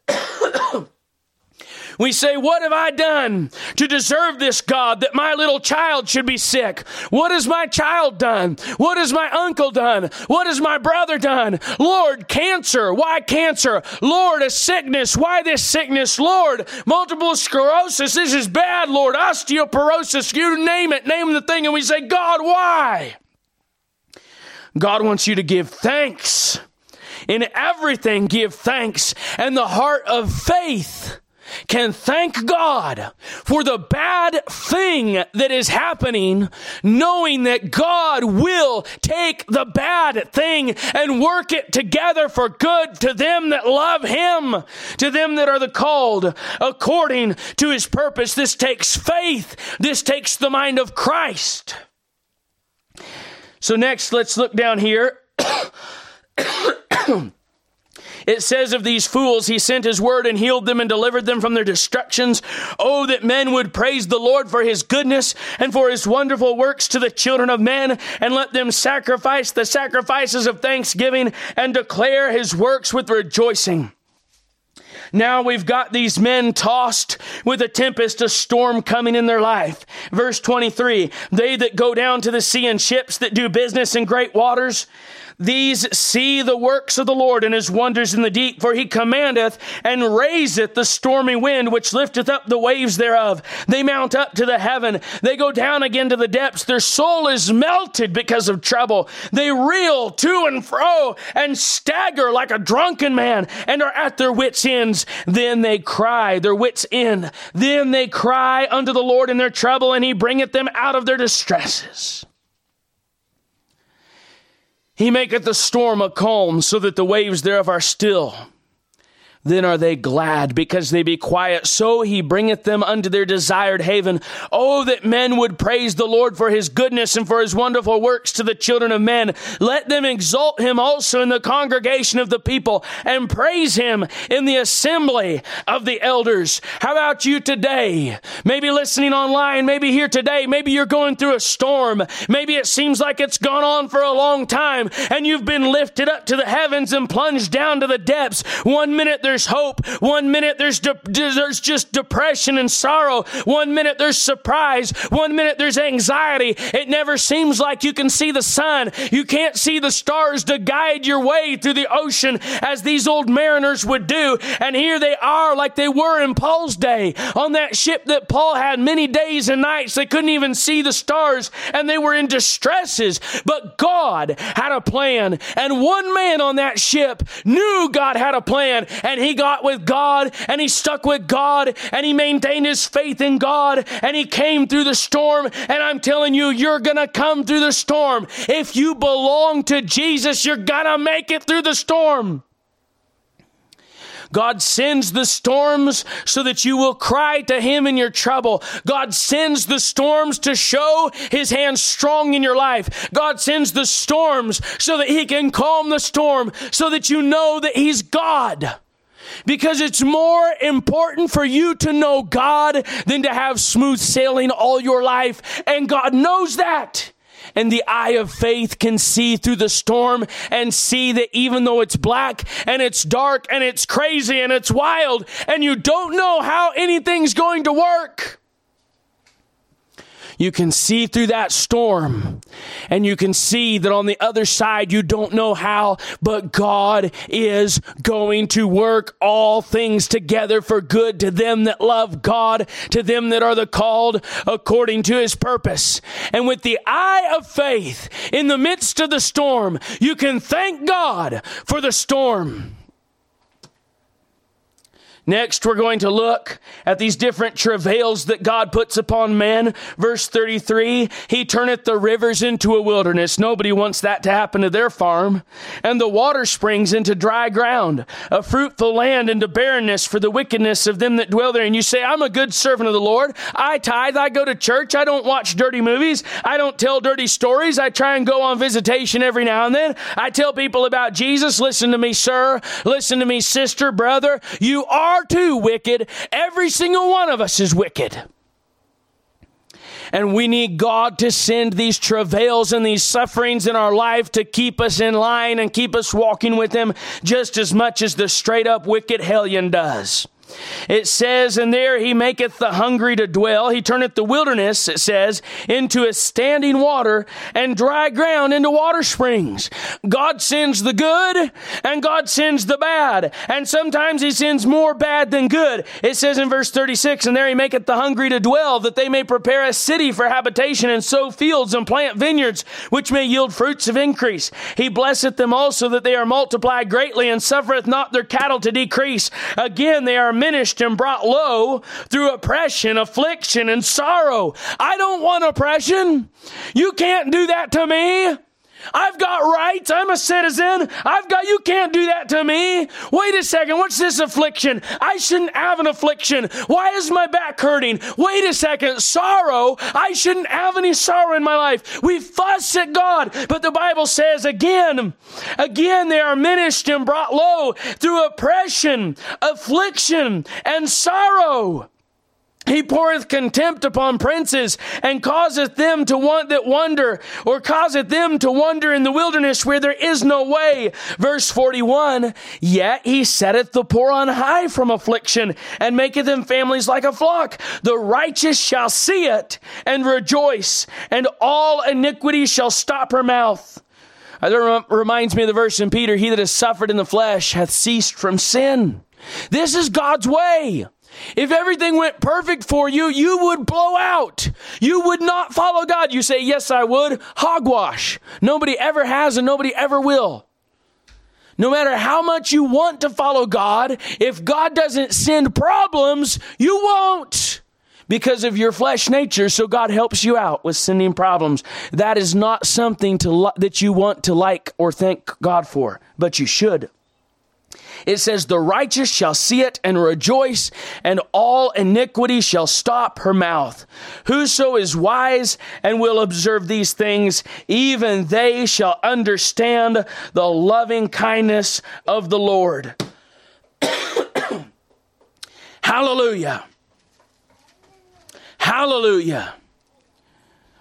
We say, What have I done to deserve this, God, that my little child should be sick? What has my child done? What has my uncle done? What has my brother done? Lord, cancer. Why cancer? Lord, a sickness. Why this sickness? Lord, multiple sclerosis. This is bad, Lord. Osteoporosis. You name it. Name the thing. And we say, God, why? God wants you to give thanks. In everything, give thanks. And the heart of faith can thank God for the bad thing that is happening, knowing that God will take the bad thing and work it together for good to them that love Him, to them that are the called according to His purpose. This takes faith. This takes the mind of Christ. So next, let's look down here. It says of these fools, he sent his word and healed them and delivered them from their destructions. Oh, that men would praise the Lord for his goodness and for his wonderful works to the children of men, and let them sacrifice the sacrifices of thanksgiving and declare his works with rejoicing. Now we've got these men tossed with a tempest, a storm coming in their life. Verse 23 They that go down to the sea in ships that do business in great waters, these see the works of the Lord and his wonders in the deep, for he commandeth and raiseth the stormy wind which lifteth up the waves thereof. They mount up to the heaven. They go down again to the depths. Their soul is melted because of trouble. They reel to and fro and stagger like a drunken man and are at their wits' ends. Then they cry, their wits' end. Then they cry unto the Lord in their trouble, and he bringeth them out of their distresses. He maketh the storm a calm, so that the waves thereof are still. Then are they glad because they be quiet. So he bringeth them unto their desired haven. Oh, that men would praise the Lord for his goodness and for his wonderful works to the children of men. Let them exalt him also in the congregation of the people and praise him in the assembly of the elders. How about you today? Maybe listening online, maybe here today, maybe you're going through a storm. Maybe it seems like it's gone on for a long time and you've been lifted up to the heavens and plunged down to the depths. One minute there's hope. One minute there's de- there's just depression and sorrow. One minute there's surprise. One minute there's anxiety. It never seems like you can see the sun. You can't see the stars to guide your way through the ocean as these old mariners would do. And here they are like they were in Paul's day on that ship that Paul had many days and nights. They couldn't even see the stars and they were in distresses. But God had a plan. And one man on that ship knew God had a plan and he got with God and he stuck with God and he maintained his faith in God and he came through the storm. And I'm telling you, you're going to come through the storm. If you belong to Jesus, you're going to make it through the storm. God sends the storms so that you will cry to Him in your trouble. God sends the storms to show His hand strong in your life. God sends the storms so that He can calm the storm, so that you know that He's God. Because it's more important for you to know God than to have smooth sailing all your life. And God knows that. And the eye of faith can see through the storm and see that even though it's black and it's dark and it's crazy and it's wild and you don't know how anything's going to work, you can see through that storm and you can see that on the other side you don't know how, but God is going to work all things together for good to them that love God, to them that are the called according to his purpose. And with the eye of faith in the midst of the storm, you can thank God for the storm. Next, we're going to look at these different travails that God puts upon man. Verse 33, He turneth the rivers into a wilderness. Nobody wants that to happen to their farm. And the water springs into dry ground, a fruitful land into barrenness for the wickedness of them that dwell there. And you say, I'm a good servant of the Lord. I tithe. I go to church. I don't watch dirty movies. I don't tell dirty stories. I try and go on visitation every now and then. I tell people about Jesus. Listen to me, sir. Listen to me, sister, brother. You are are too wicked. Every single one of us is wicked. And we need God to send these travails and these sufferings in our life to keep us in line and keep us walking with Him just as much as the straight up wicked hellion does. It says, And there he maketh the hungry to dwell. He turneth the wilderness, it says, into a standing water and dry ground into water springs. God sends the good and God sends the bad. And sometimes he sends more bad than good. It says in verse 36, And there he maketh the hungry to dwell, that they may prepare a city for habitation and sow fields and plant vineyards, which may yield fruits of increase. He blesseth them also that they are multiplied greatly and suffereth not their cattle to decrease. Again, they are diminished and brought low through oppression, affliction, and sorrow. I don't want oppression. You can't do that to me. I've got rights. I'm a citizen. I've got, you can't do that to me. Wait a second. What's this affliction? I shouldn't have an affliction. Why is my back hurting? Wait a second. Sorrow. I shouldn't have any sorrow in my life. We fuss at God, but the Bible says again, again, they are minished and brought low through oppression, affliction, and sorrow. He poureth contempt upon princes and causeth them to want that wonder or causeth them to wander in the wilderness where there is no way. Verse 41, yet he setteth the poor on high from affliction and maketh them families like a flock. The righteous shall see it and rejoice and all iniquity shall stop her mouth. Uh, that reminds me of the verse in Peter, he that has suffered in the flesh hath ceased from sin. This is God's way. If everything went perfect for you, you would blow out. You would not follow God. You say, Yes, I would. Hogwash. Nobody ever has and nobody ever will. No matter how much you want to follow God, if God doesn't send problems, you won't because of your flesh nature. So God helps you out with sending problems. That is not something to that you want to like or thank God for, but you should. It says, The righteous shall see it and rejoice, and all iniquity shall stop her mouth. Whoso is wise and will observe these things, even they shall understand the loving kindness of the Lord. Hallelujah. Hallelujah.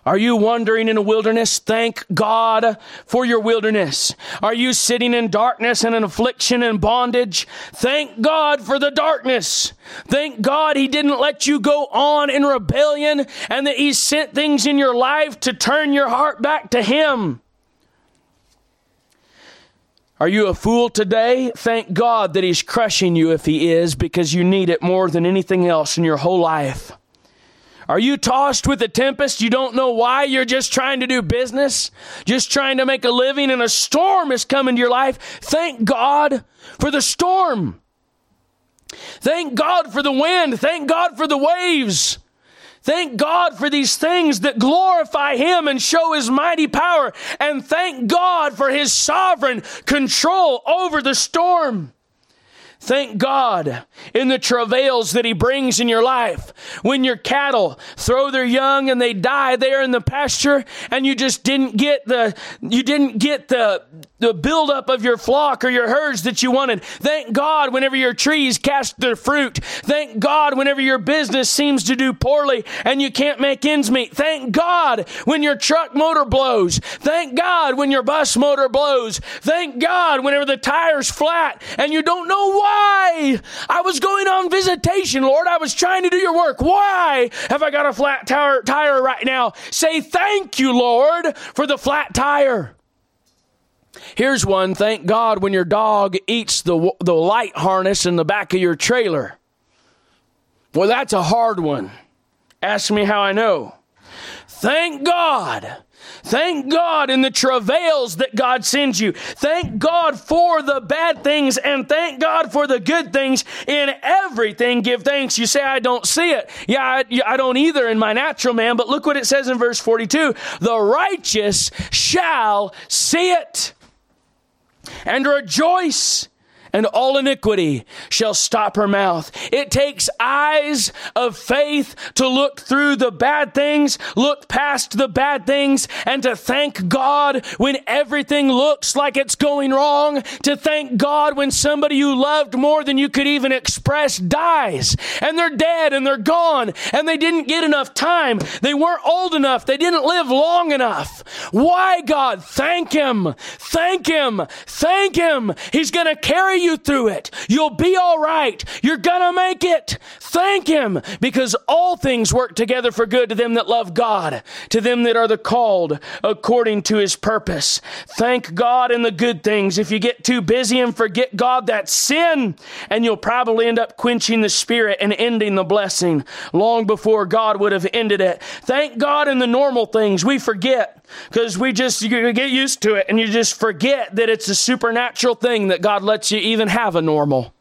Are you wandering in a wilderness? Thank God for your wilderness. Are you sitting in darkness and in affliction and bondage? Thank God for the darkness. Thank God He didn't let you go on in rebellion and that He sent things in your life to turn your heart back to Him. Are you a fool today? Thank God that He's crushing you if He is because you need it more than anything else in your whole life. Are you tossed with a tempest? You don't know why. You're just trying to do business, just trying to make a living, and a storm is coming to your life. Thank God for the storm. Thank God for the wind. Thank God for the waves. Thank God for these things that glorify Him and show His mighty power. And thank God for His sovereign control over the storm. Thank God in the travails that He brings in your life. When your cattle throw their young and they die there in the pasture and you just didn't get the, you didn't get the, the buildup of your flock or your herds that you wanted. Thank God whenever your trees cast their fruit. Thank God whenever your business seems to do poorly and you can't make ends meet. Thank God when your truck motor blows. Thank God when your bus motor blows. Thank God whenever the tire's flat and you don't know why. I was going on visitation, Lord. I was trying to do your work. Why have I got a flat tire, tire right now? Say thank you, Lord, for the flat tire. Here's one. Thank God when your dog eats the, the light harness in the back of your trailer. Well, that's a hard one. Ask me how I know. Thank God. Thank God in the travails that God sends you. Thank God for the bad things and thank God for the good things. In everything, give thanks. You say, I don't see it. Yeah, I, I don't either in my natural man, but look what it says in verse 42 the righteous shall see it and rejoice and all iniquity shall stop her mouth. It takes eyes of faith to look through the bad things, look past the bad things, and to thank God when everything looks like it's going wrong, to thank God when somebody you loved more than you could even express dies, and they're dead and they're gone, and they didn't get enough time. They weren't old enough. They didn't live long enough. Why, God? Thank Him. Thank Him. Thank Him. He's going to carry you through it. You'll be all right. You're gonna make it. Thank Him because all things work together for good to them that love God, to them that are the called according to His purpose. Thank God in the good things. If you get too busy and forget God, that's sin, and you'll probably end up quenching the Spirit and ending the blessing long before God would have ended it. Thank God in the normal things. We forget because we just you get used to it and you just forget that it's a supernatural thing that God lets you even have a normal.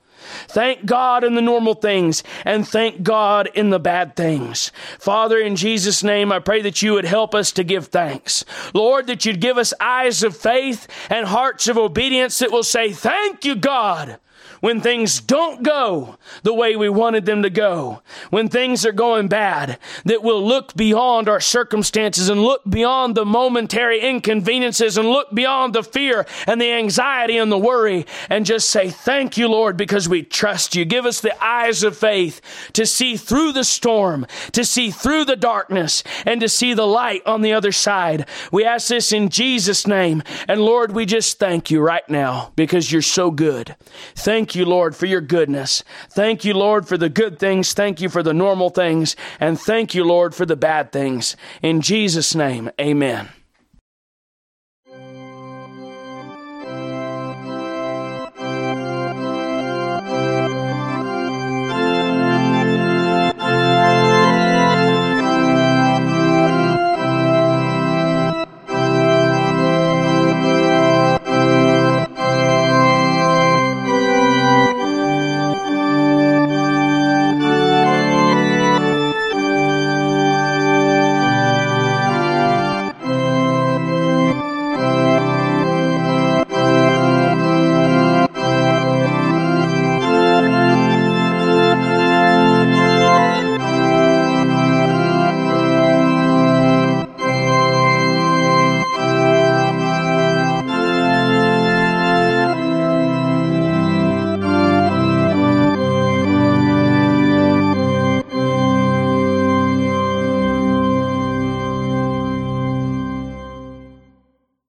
Thank God in the normal things and thank God in the bad things. Father, in Jesus' name, I pray that you would help us to give thanks. Lord, that you'd give us eyes of faith and hearts of obedience that will say, Thank you, God when things don't go the way we wanted them to go, when things are going bad, that we'll look beyond our circumstances and look beyond the momentary inconveniences and look beyond the fear and the anxiety and the worry and just say, Thank you, Lord, because we trust you. Give us the eyes of faith to see through the storm, to see through the darkness, and to see the light on the other side. We ask this in Jesus' name. And Lord, we just thank you right now because you're so good. Thank Thank you, Lord, for your goodness. Thank you, Lord, for the good things. Thank you for the normal things. And thank you, Lord, for the bad things. In Jesus' name, amen.